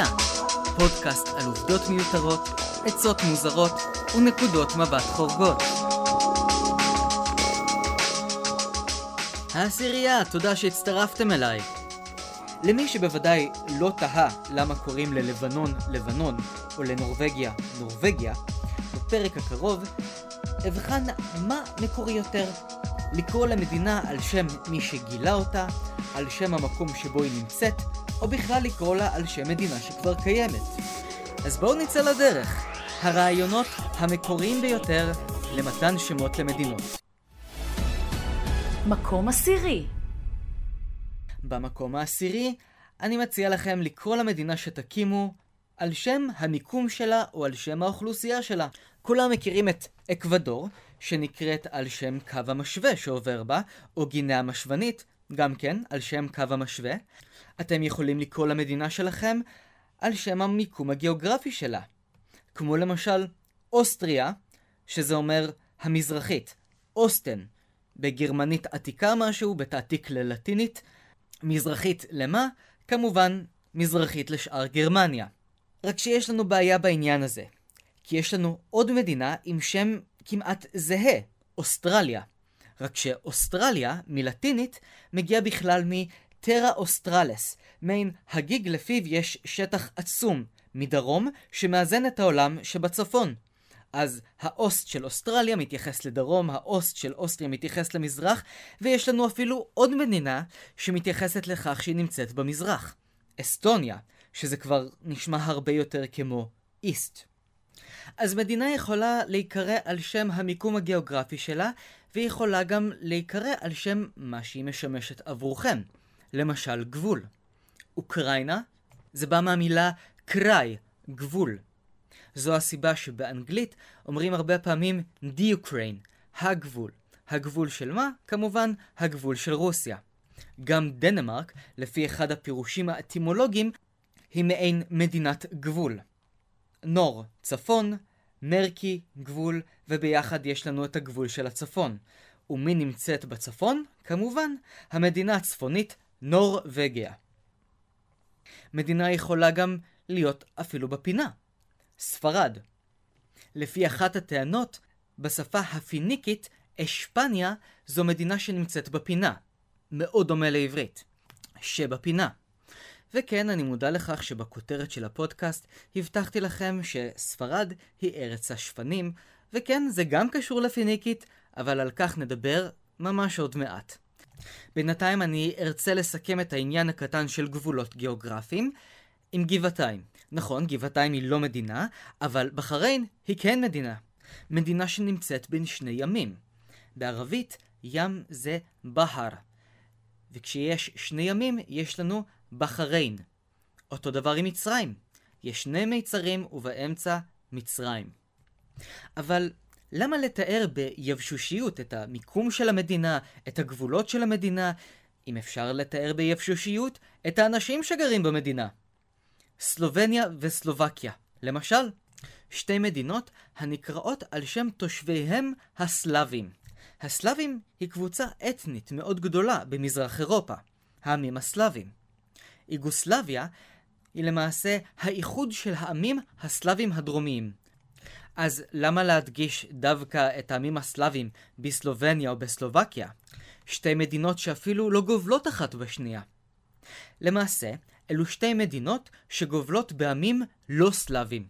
העשירייה, פודקאסט על עובדות מיותרות, עצות מוזרות ונקודות מבט חורגות. העשירייה, תודה שהצטרפתם אליי. למי שבוודאי לא תהה למה קוראים ללבנון לבנון או לנורבגיה נורבגיה, בפרק הקרוב אבחן מה מקורי יותר, לקרוא למדינה על שם מי שגילה אותה, על שם המקום שבו היא נמצאת, או בכלל לקרוא לה על שם מדינה שכבר קיימת. אז בואו נצא לדרך. הרעיונות המקוריים ביותר למתן שמות למדינות. מקום עשירי. במקום העשירי, אני מציע לכם לקרוא למדינה שתקימו על שם המיקום שלה או על שם האוכלוסייה שלה. כולם מכירים את אקוודור, שנקראת על שם קו המשווה שעובר בה, או גינאה המשוונית, גם כן על שם קו המשווה. אתם יכולים לקרוא למדינה שלכם על שם המיקום הגיאוגרפי שלה. כמו למשל אוסטריה, שזה אומר המזרחית, אוסטן, בגרמנית עתיקה משהו, בתעתיק ללטינית, מזרחית למה? כמובן, מזרחית לשאר גרמניה. רק שיש לנו בעיה בעניין הזה, כי יש לנו עוד מדינה עם שם כמעט זהה, אוסטרליה. רק שאוסטרליה, מלטינית, מגיע בכלל מ Terra Australis, מעין הגיג לפיו יש שטח עצום מדרום שמאזן את העולם שבצפון. אז האוסט של אוסטרליה מתייחס לדרום, האוסט של אוסטריה מתייחס למזרח, ויש לנו אפילו עוד מדינה שמתייחסת לכך שהיא נמצאת במזרח. אסטוניה, שזה כבר נשמע הרבה יותר כמו איסט. אז מדינה יכולה להיקרא על שם המיקום הגיאוגרפי שלה, והיא יכולה גם להיקרא על שם מה שהיא משמשת עבורכם. למשל, גבול. אוקראינה, זה בא מהמילה קראי, גבול. זו הסיבה שבאנגלית אומרים הרבה פעמים The Ukraine, הגבול. הגבול של מה? כמובן, הגבול של רוסיה. גם דנמרק, לפי אחד הפירושים האטימולוגיים, היא מעין מדינת גבול. נור, צפון, מרקי, גבול, וביחד יש לנו את הגבול של הצפון. ומי נמצאת בצפון? כמובן, המדינה הצפונית נורווגיה. מדינה יכולה גם להיות אפילו בפינה. ספרד. לפי אחת הטענות, בשפה הפיניקית, אשפניה זו מדינה שנמצאת בפינה. מאוד דומה לעברית. שבפינה. וכן, אני מודע לכך שבכותרת של הפודקאסט הבטחתי לכם שספרד היא ארץ השפנים, וכן, זה גם קשור לפיניקית, אבל על כך נדבר ממש עוד מעט. בינתיים אני ארצה לסכם את העניין הקטן של גבולות גיאוגרפיים עם גבעתיים. נכון, גבעתיים היא לא מדינה, אבל בחריין היא כן מדינה. מדינה שנמצאת בין שני ימים. בערבית, ים זה בהר. וכשיש שני ימים, יש לנו בחריין. אותו דבר עם מצרים. יש שני מיצרים ובאמצע מצרים. אבל למה לתאר ביבשושיות את המיקום של המדינה, את הגבולות של המדינה, אם אפשר לתאר ביבשושיות את האנשים שגרים במדינה? סלובניה וסלובקיה, למשל, שתי מדינות הנקראות על שם תושביהם הסלאבים. הסלאבים היא קבוצה אתנית מאוד גדולה במזרח אירופה, העמים הסלאבים. איגוסלביה היא למעשה האיחוד של העמים הסלאבים הדרומיים. אז למה להדגיש דווקא את העמים הסלאבים בסלובניה או בסלובקיה? שתי מדינות שאפילו לא גובלות אחת בשנייה. למעשה, אלו שתי מדינות שגובלות בעמים לא סלאבים.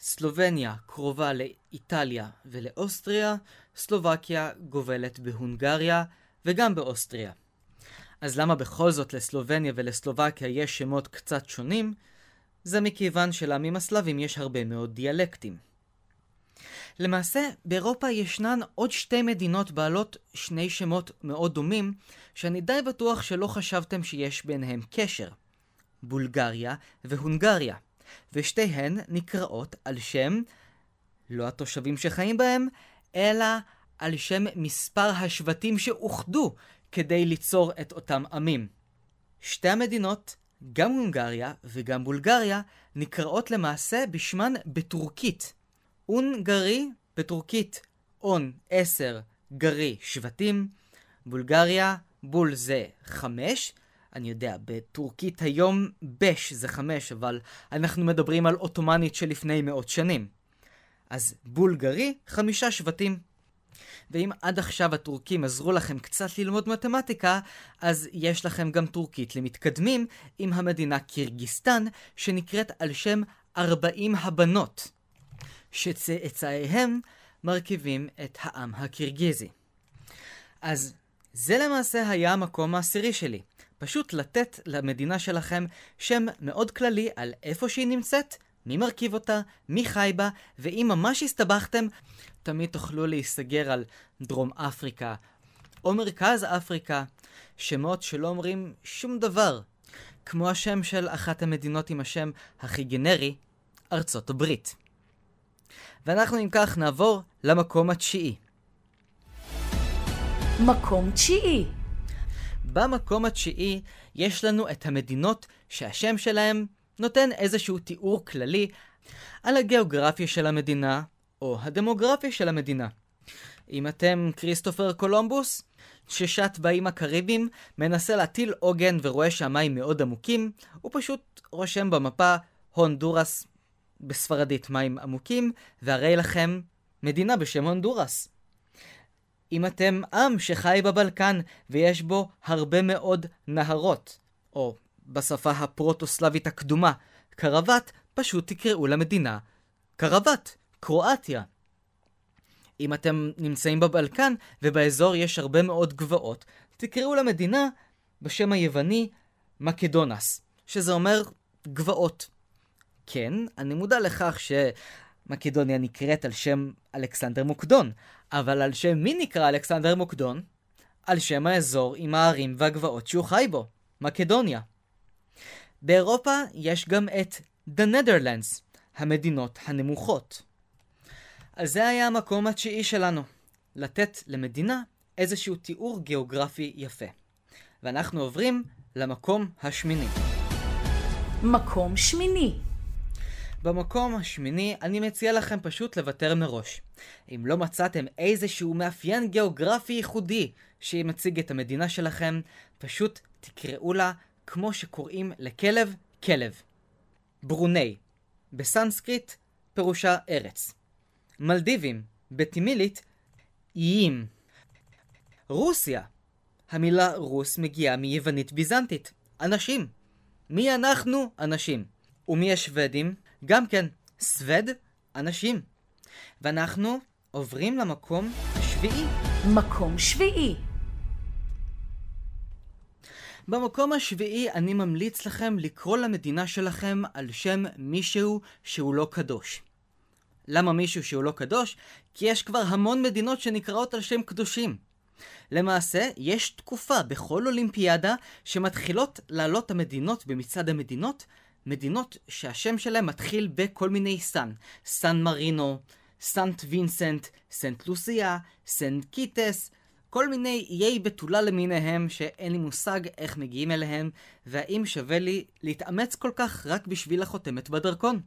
סלובניה קרובה לאיטליה ולאוסטריה, סלובקיה גובלת בהונגריה וגם באוסטריה. אז למה בכל זאת לסלובניה ולסלובקיה יש שמות קצת שונים? זה מכיוון שלעמים הסלאבים יש הרבה מאוד דיאלקטים. למעשה, באירופה ישנן עוד שתי מדינות בעלות שני שמות מאוד דומים, שאני די בטוח שלא חשבתם שיש ביניהם קשר. בולגריה והונגריה, ושתיהן נקראות על שם, לא התושבים שחיים בהם, אלא על שם מספר השבטים שאוחדו כדי ליצור את אותם עמים. שתי המדינות, גם הונגריה וגם בולגריה, נקראות למעשה בשמן בטורקית. הונגרי בטורקית און עשר גרי שבטים, בולגריה בול זה חמש, אני יודע, בטורקית היום בש זה חמש, אבל אנחנו מדברים על עות'מאנית שלפני מאות שנים. אז בולגרי, חמישה שבטים. ואם עד עכשיו הטורקים עזרו לכם קצת ללמוד מתמטיקה, אז יש לכם גם טורקית למתקדמים עם המדינה קירגיסטן, שנקראת על שם 40 הבנות, שצאצאיהם מרכיבים את העם הקירגיזי. אז זה למעשה היה המקום העשירי שלי. פשוט לתת למדינה שלכם שם מאוד כללי על איפה שהיא נמצאת, מי מרכיב אותה, מי חי בה, ואם ממש הסתבכתם, תמיד תוכלו להיסגר על דרום אפריקה או מרכז אפריקה, שמות שלא אומרים שום דבר, כמו השם של אחת המדינות עם השם הכי גנרי, ארצות הברית. ואנחנו אם כך נעבור למקום התשיעי. מקום תשיעי. במקום התשיעי יש לנו את המדינות שהשם שלהם נותן איזשהו תיאור כללי על הגיאוגרפיה של המדינה או הדמוגרפיה של המדינה. אם אתם כריסטופר קולומבוס, ששט באיים הקריביים, מנסה להטיל עוגן ורואה שהמים מאוד עמוקים, הוא פשוט רושם במפה הונדורס בספרדית מים עמוקים, והרי לכם מדינה בשם הונדורס. אם אתם עם שחי בבלקן ויש בו הרבה מאוד נהרות, או בשפה הפרוטוסלבית הקדומה, קרוואט, פשוט תקראו למדינה קרוואט, קרואטיה. אם אתם נמצאים בבלקן ובאזור יש הרבה מאוד גבעות, תקראו למדינה בשם היווני מקדונס, שזה אומר גבעות. כן, אני מודע לכך שמקדוניה נקראת על שם אלכסנדר מוקדון, אבל על שם מי נקרא אלכסנדר מוקדון? על שם האזור עם הערים והגבעות שהוא חי בו, מקדוניה. באירופה יש גם את The Netherlands, המדינות הנמוכות. אז זה היה המקום התשיעי שלנו, לתת למדינה איזשהו תיאור גיאוגרפי יפה. ואנחנו עוברים למקום השמיני. מקום שמיני. במקום השמיני אני מציע לכם פשוט לוותר מראש. אם לא מצאתם איזשהו מאפיין גיאוגרפי ייחודי שמציג את המדינה שלכם, פשוט תקראו לה כמו שקוראים לכלב, כלב. ברוני, בסנסקריט פירושה ארץ. מלדיבים, בתימילית, איים. רוסיה, המילה רוס מגיעה מיוונית ביזנטית, אנשים. מי אנחנו? אנשים. ומי השוודים? גם כן, סווד, אנשים. ואנחנו עוברים למקום השביעי. מקום שביעי. במקום השביעי אני ממליץ לכם לקרוא למדינה שלכם על שם מישהו שהוא לא קדוש. למה מישהו שהוא לא קדוש? כי יש כבר המון מדינות שנקראות על שם קדושים. למעשה, יש תקופה בכל אולימפיאדה שמתחילות לעלות המדינות במצעד המדינות, מדינות שהשם שלהם מתחיל בכל מיני סן. סן מרינו, סנט וינסנט, סנט לוסיה, סנט קיטס, כל מיני איי בתולה למיניהם שאין לי מושג איך מגיעים אליהם, והאם שווה לי להתאמץ כל כך רק בשביל החותמת בדרכון.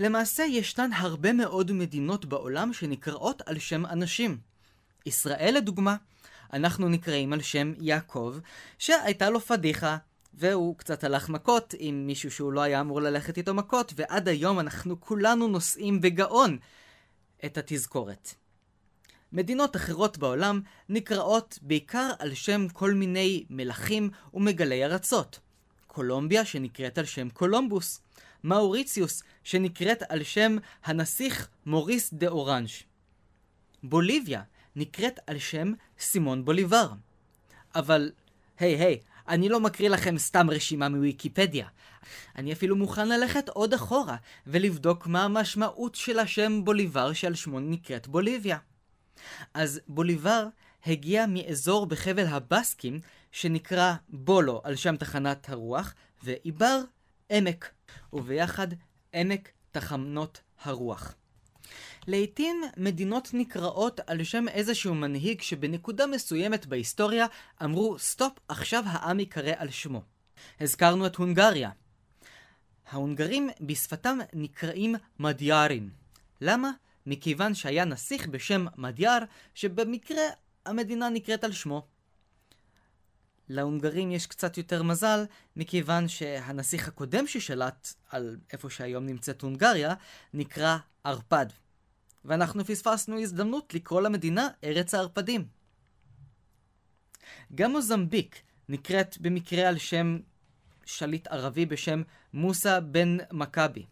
למעשה ישנן הרבה מאוד מדינות בעולם שנקראות על שם אנשים. ישראל לדוגמה, אנחנו נקראים על שם יעקב, שהייתה לו פדיחה, והוא קצת הלך מכות עם מישהו שהוא לא היה אמור ללכת איתו מכות, ועד היום אנחנו כולנו נושאים בגאון את התזכורת. מדינות אחרות בעולם נקראות בעיקר על שם כל מיני מלכים ומגלי ארצות. קולומביה שנקראת על שם קולומבוס. מאוריציוס שנקראת על שם הנסיך מוריס דה אורנג'. בוליביה נקראת על שם סימון בוליבר. אבל, היי hey, היי, hey, אני לא מקריא לכם סתם רשימה מוויקיפדיה. אני אפילו מוכן ללכת עוד אחורה ולבדוק מה המשמעות של השם בוליבר שעל שמו נקראת בוליביה. אז בוליבר הגיע מאזור בחבל הבסקים שנקרא בולו על שם תחנת הרוח, ואיבר עמק, וביחד עמק תחנות הרוח. לעתים מדינות נקראות על שם איזשהו מנהיג שבנקודה מסוימת בהיסטוריה אמרו סטופ, עכשיו העם ייקרא על שמו. הזכרנו את הונגריה. ההונגרים בשפתם נקראים מדיארים. למה? מכיוון שהיה נסיך בשם מדיאר, שבמקרה המדינה נקראת על שמו. להונגרים יש קצת יותר מזל, מכיוון שהנסיך הקודם ששלט על איפה שהיום נמצאת הונגריה, נקרא ערפד. ואנחנו פספסנו הזדמנות לקרוא למדינה ארץ הערפדים. גם מוזמביק נקראת במקרה על שם שליט ערבי בשם מוסא בן מכבי.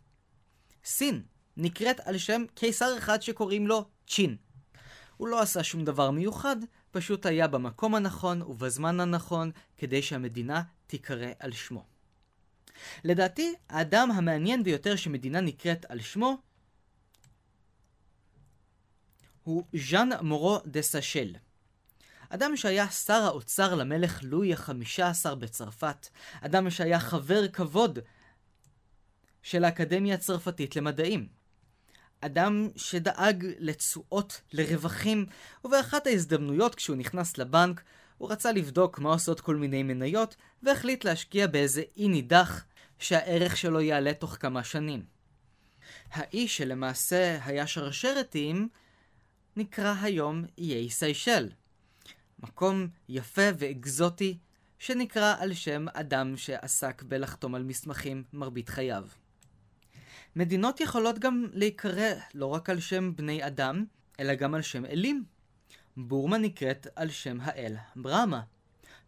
סין נקראת על שם קיסר אחד שקוראים לו צ'ין. הוא לא עשה שום דבר מיוחד, פשוט היה במקום הנכון ובזמן הנכון כדי שהמדינה תיקרא על שמו. לדעתי, האדם המעניין ביותר שמדינה נקראת על שמו הוא ז'אן מורו דה סאשל. אדם שהיה שר האוצר למלך לואי החמישה עשר בצרפת, אדם שהיה חבר כבוד של האקדמיה הצרפתית למדעים. אדם שדאג לתשואות, לרווחים, ובאחת ההזדמנויות כשהוא נכנס לבנק, הוא רצה לבדוק מה עושות כל מיני מניות, והחליט להשקיע באיזה אי נידח שהערך שלו יעלה תוך כמה שנים. האי שלמעשה היה שרשרת איים, נקרא היום איי סיישל. מקום יפה ואקזוטי שנקרא על שם אדם שעסק בלחתום על מסמכים מרבית חייו. מדינות יכולות גם להיקרא לא רק על שם בני אדם, אלא גם על שם אלים. בורמה נקראת על שם האל ברמה.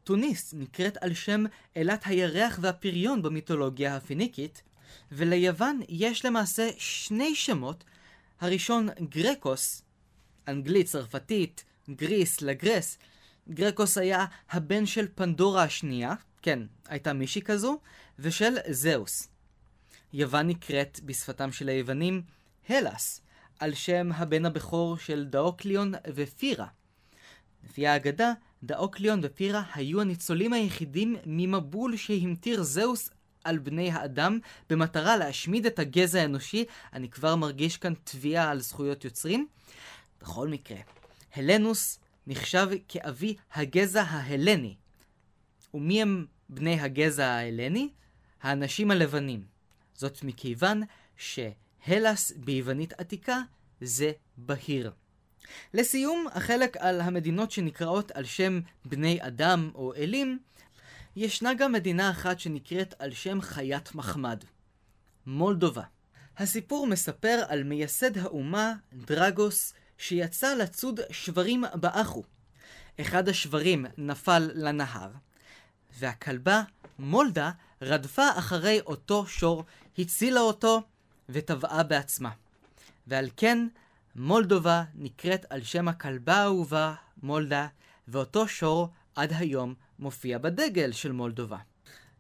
תוניס נקראת על שם אלת הירח והפריון במיתולוגיה הפיניקית, וליוון יש למעשה שני שמות, הראשון גרקוס, אנגלית, צרפתית, Greece, la Grèce. גרקוס היה הבן של פנדורה השנייה, כן, הייתה מישהי כזו, ושל זאוס. יוון נקראת בשפתם של היוונים הלס, על שם הבן הבכור של דאוקליון ופירה. לפי האגדה, דאוקליון ופירה היו הניצולים היחידים ממבול שהמטיר זאוס על בני האדם במטרה להשמיד את הגזע האנושי. אני כבר מרגיש כאן תביעה על זכויות יוצרים. בכל מקרה, הלנוס נחשב כאבי הגזע ההלני. ומי הם בני הגזע ההלני? האנשים הלבנים. זאת מכיוון שהלס ביוונית עתיקה זה בהיר. לסיום, החלק על המדינות שנקראות על שם בני אדם או אלים, ישנה גם מדינה אחת שנקראת על שם חיית מחמד, מולדובה. הסיפור מספר על מייסד האומה, דרגוס, שיצא לצוד שברים באחו. אחד השברים נפל לנהר, והכלבה, מולדה, רדפה אחרי אותו שור, הצילה אותו וטבעה בעצמה. ועל כן, מולדובה נקראת על שם הכלבה האהובה, מולדה, ואותו שור עד היום מופיע בדגל של מולדובה.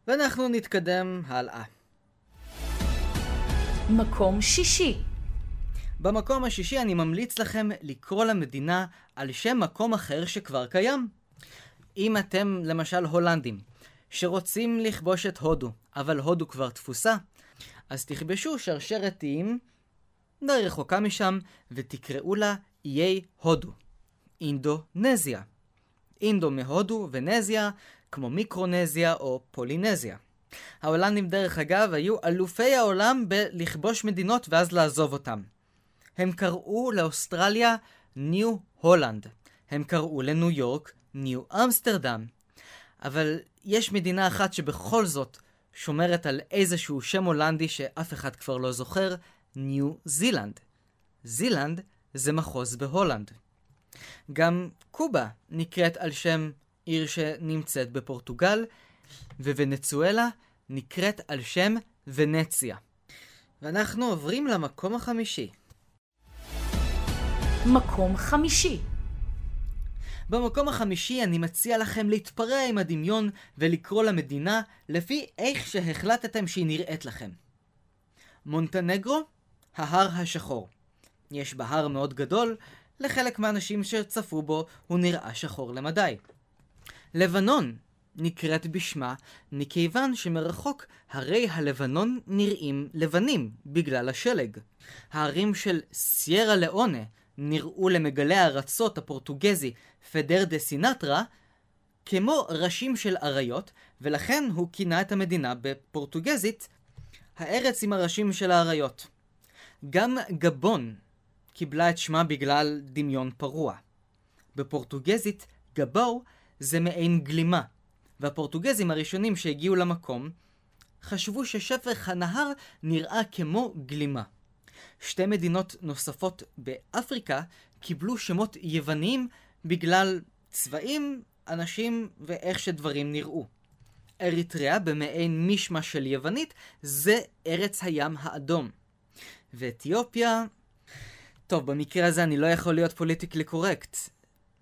ואנחנו נתקדם הלאה. מקום שישי. במקום השישי אני ממליץ לכם לקרוא למדינה על שם מקום אחר שכבר קיים. אם אתם למשל הולנדים, שרוצים לכבוש את הודו, אבל הודו כבר תפוסה, אז תכבשו שרשרת איים די רחוקה משם, ותקראו לה איי הודו. אינדונזיה. אינדו מהודו ונזיה, כמו מיקרונזיה או פולינזיה. ההולנדים דרך אגב היו אלופי העולם בלכבוש מדינות ואז לעזוב אותם. הם קראו לאוסטרליה ניו הולנד. הם קראו לניו יורק ניו אמסטרדם. אבל יש מדינה אחת שבכל זאת שומרת על איזשהו שם הולנדי שאף אחד כבר לא זוכר, ניו זילנד. זילנד זה מחוז בהולנד. גם קובה נקראת על שם עיר שנמצאת בפורטוגל, וונצואלה נקראת על שם ונציה. ואנחנו עוברים למקום החמישי. מקום חמישי. במקום החמישי אני מציע לכם להתפרע עם הדמיון ולקרוא למדינה לפי איך שהחלטתם שהיא נראית לכם. מונטנגרו, ההר השחור. יש בה הר מאוד גדול, לחלק מהאנשים שצפו בו הוא נראה שחור למדי. לבנון נקראת בשמה מכיוון שמרחוק הרי הלבנון נראים לבנים בגלל השלג. הערים של סיירה לאונה נראו למגלי הארצות הפורטוגזי פדר דה סינטרה כמו ראשים של אריות, ולכן הוא כינה את המדינה בפורטוגזית הארץ עם הראשים של האריות. גם גבון קיבלה את שמה בגלל דמיון פרוע. בפורטוגזית גבור זה מעין גלימה, והפורטוגזים הראשונים שהגיעו למקום חשבו ששפך הנהר נראה כמו גלימה. שתי מדינות נוספות באפריקה קיבלו שמות יווניים בגלל צבעים, אנשים ואיך שדברים נראו. אריתריאה במעין מישמע של יוונית זה ארץ הים האדום. ואתיופיה... טוב, במקרה הזה אני לא יכול להיות פוליטיקלי קורקט.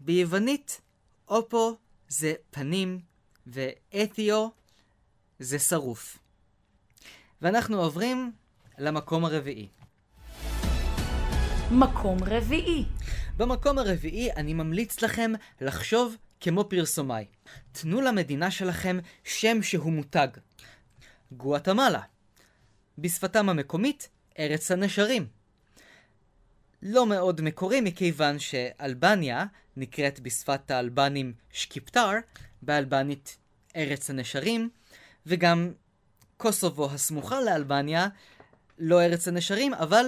ביוונית, אופו זה פנים, ואתיו זה שרוף. ואנחנו עוברים למקום הרביעי. מקום רביעי. במקום הרביעי אני ממליץ לכם לחשוב כמו פרסומאי. תנו למדינה שלכם שם שהוא מותג. גואטמלה. בשפתם המקומית, ארץ הנשרים. לא מאוד מקורי מכיוון שאלבניה נקראת בשפת האלבנים שקיפטר, באלבנית ארץ הנשרים, וגם קוסובו הסמוכה לאלבניה, לא ארץ הנשרים, אבל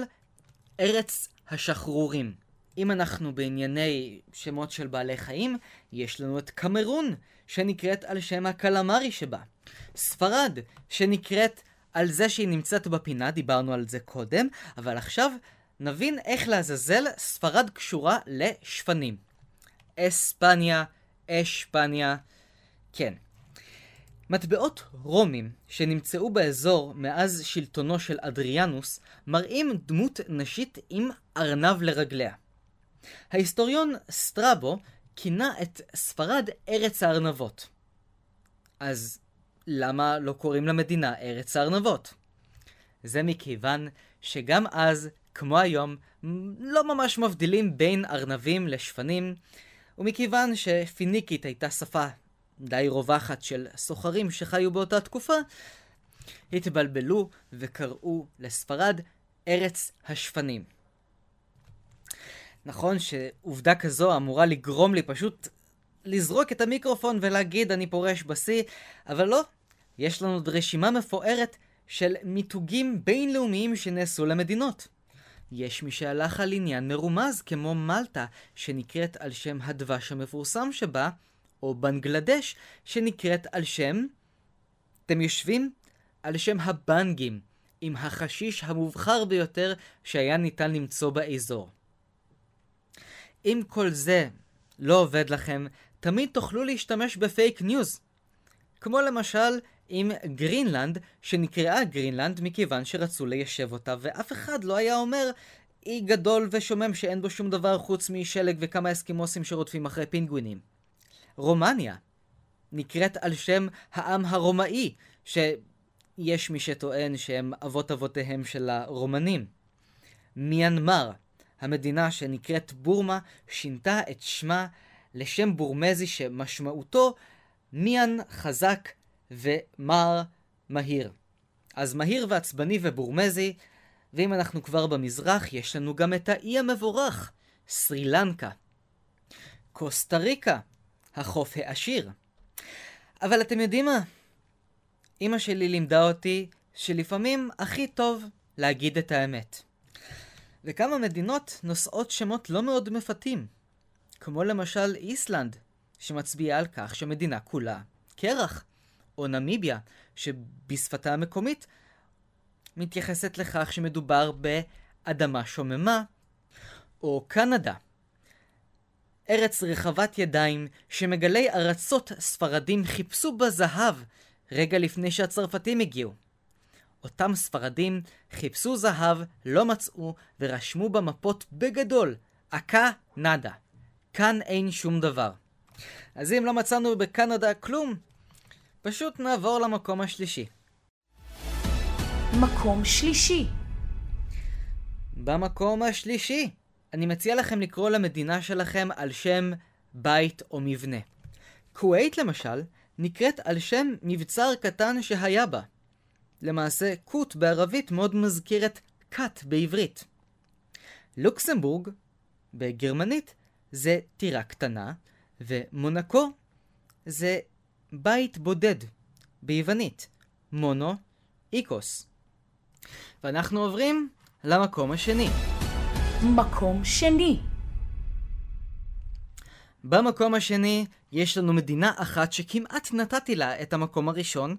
ארץ השחרורים. אם אנחנו בענייני שמות של בעלי חיים, יש לנו את קמרון, שנקראת על שם הקלמרי שבה. ספרד, שנקראת על זה שהיא נמצאת בפינה, דיברנו על זה קודם, אבל עכשיו נבין איך לעזאזל ספרד קשורה לשפנים. אספניה, אשפניה, כן. מטבעות רומים שנמצאו באזור מאז שלטונו של אדריאנוס מראים דמות נשית עם ארנב לרגליה. ההיסטוריון סטרבו כינה את ספרד ארץ הארנבות. אז למה לא קוראים למדינה ארץ הארנבות? זה מכיוון שגם אז, כמו היום, לא ממש מבדילים בין ארנבים לשפנים, ומכיוון שפיניקית הייתה שפה די רווחת של סוחרים שחיו באותה תקופה, התבלבלו וקראו לספרד ארץ השפנים. נכון שעובדה כזו אמורה לגרום לי פשוט לזרוק את המיקרופון ולהגיד אני פורש בשיא, אבל לא, יש לנו עוד רשימה מפוארת של מיתוגים בינלאומיים שנעשו למדינות. יש מי שהלך על עניין מרומז כמו מלטה, שנקראת על שם הדבש המפורסם שבה, או בנגלדש, שנקראת על שם... אתם יושבים? על שם הבנגים, עם החשיש המובחר ביותר שהיה ניתן למצוא באזור. אם כל זה לא עובד לכם, תמיד תוכלו להשתמש בפייק ניוז. כמו למשל עם גרינלנד, שנקראה גרינלנד מכיוון שרצו ליישב אותה, ואף אחד לא היה אומר אי גדול ושומם שאין בו שום דבר חוץ משלג וכמה אסקימוסים שרודפים אחרי פינגווינים. רומניה נקראת על שם העם הרומאי, שיש מי שטוען שהם אבות אבותיהם של הרומנים. מיאנמר, המדינה שנקראת בורמה, שינתה את שמה לשם בורמזי שמשמעותו מיאן חזק ומר מהיר. אז מהיר ועצבני ובורמזי, ואם אנחנו כבר במזרח, יש לנו גם את האי המבורך, סרי לנקה. קוסטה ריקה, החוף העשיר. אבל אתם יודעים מה? אמא שלי לימדה אותי שלפעמים הכי טוב להגיד את האמת. וכמה מדינות נושאות שמות לא מאוד מפתים, כמו למשל איסלנד, שמצביעה על כך שמדינה כולה קרח, או נמיביה, שבשפתה המקומית מתייחסת לכך שמדובר באדמה שוממה, או קנדה, ארץ רחבת ידיים שמגלי ארצות ספרדים חיפשו בזהב רגע לפני שהצרפתים הגיעו. אותם ספרדים חיפשו זהב, לא מצאו, ורשמו במפות בגדול, אקה נאדה. כאן אין שום דבר. אז אם לא מצאנו בקנדה כלום, פשוט נעבור למקום השלישי. מקום שלישי. במקום השלישי, אני מציע לכם לקרוא למדינה שלכם על שם בית או מבנה. כווית למשל, נקראת על שם מבצר קטן שהיה בה. למעשה, קוט בערבית מאוד מזכיר את קאט בעברית. לוקסמבורג, בגרמנית, זה טירה קטנה, ומונקו זה בית בודד, ביוונית, מונו איקוס. ואנחנו עוברים למקום השני. מקום שני. במקום השני, יש לנו מדינה אחת שכמעט נתתי לה את המקום הראשון,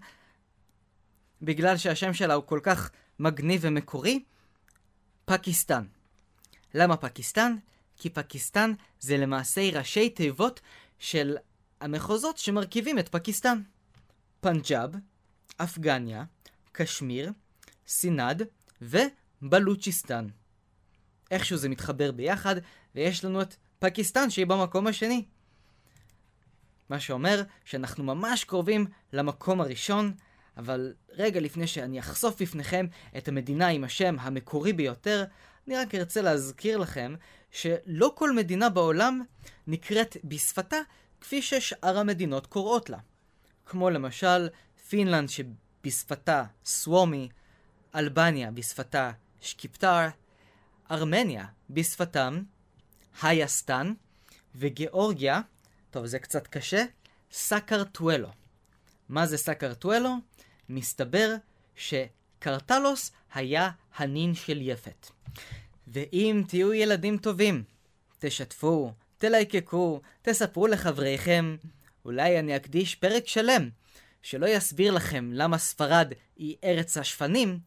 בגלל שהשם שלה הוא כל כך מגניב ומקורי, פקיסטן. למה פקיסטן? כי פקיסטן זה למעשה ראשי תיבות של המחוזות שמרכיבים את פקיסטן. פנג'אב, אפגניה, קשמיר, סינד ובלוצ'יסטן. איכשהו זה מתחבר ביחד, ויש לנו את פקיסטן שהיא במקום השני. מה שאומר שאנחנו ממש קרובים למקום הראשון, אבל רגע לפני שאני אחשוף בפניכם את המדינה עם השם המקורי ביותר, אני רק ארצה להזכיר לכם שלא כל מדינה בעולם נקראת בשפתה כפי ששאר המדינות קוראות לה. כמו למשל פינלנד שבשפתה סוומי, אלבניה בשפתה שקיפטר, ארמניה בשפתם הייסטן, וגיאורגיה, טוב זה קצת קשה, סקרטואלו. מה זה סקרטואלו? מסתבר שקרטלוס היה הנין של יפת. ואם תהיו ילדים טובים, תשתפו, תלייקקו, תספרו לחבריכם, אולי אני אקדיש פרק שלם, שלא יסביר לכם למה ספרד היא ארץ השפנים,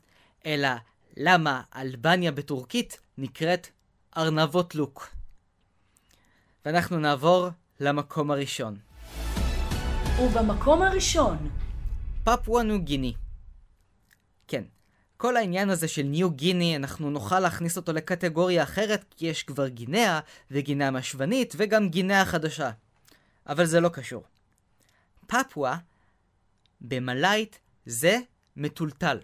אלא למה אלבניה בטורקית נקראת ארנבות לוק. ואנחנו נעבור למקום הראשון. ובמקום הראשון, פפואה ניו גיני. כן, כל העניין הזה של ניו גיני, אנחנו נוכל להכניס אותו לקטגוריה אחרת, כי יש כבר גינאה, וגינאה משוונית, וגם גינאה חדשה. אבל זה לא קשור. פפואה, במלאית, זה מטולטל.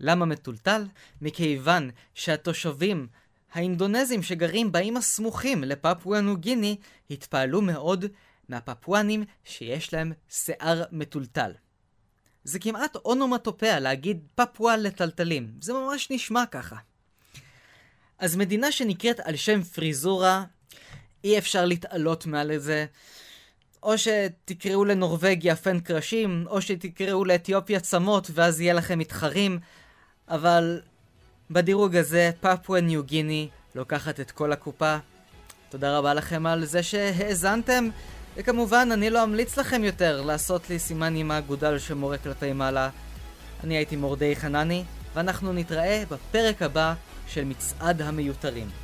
למה מטולטל? מכיוון שהתושבים האינדונזים שגרים באיים הסמוכים לפפואה ניו גיני התפעלו מאוד מהפפואנים שיש להם שיער מטולטל. זה כמעט אונומטופיה להגיד פפואה לטלטלים, זה ממש נשמע ככה. אז מדינה שנקראת על שם פריזורה, אי אפשר להתעלות מעל זה. או שתקראו לנורבגיה פן קרשים, או שתקראו לאתיופיה צמות ואז יהיה לכם מתחרים, אבל בדירוג הזה פפואה ניו גיני לוקחת את כל הקופה. תודה רבה לכם על זה שהאזנתם. וכמובן, אני לא אמליץ לכם יותר לעשות לי סימן עם האגודל שמורה כלפי מעלה. אני הייתי מורדי חנני, ואנחנו נתראה בפרק הבא של מצעד המיותרים.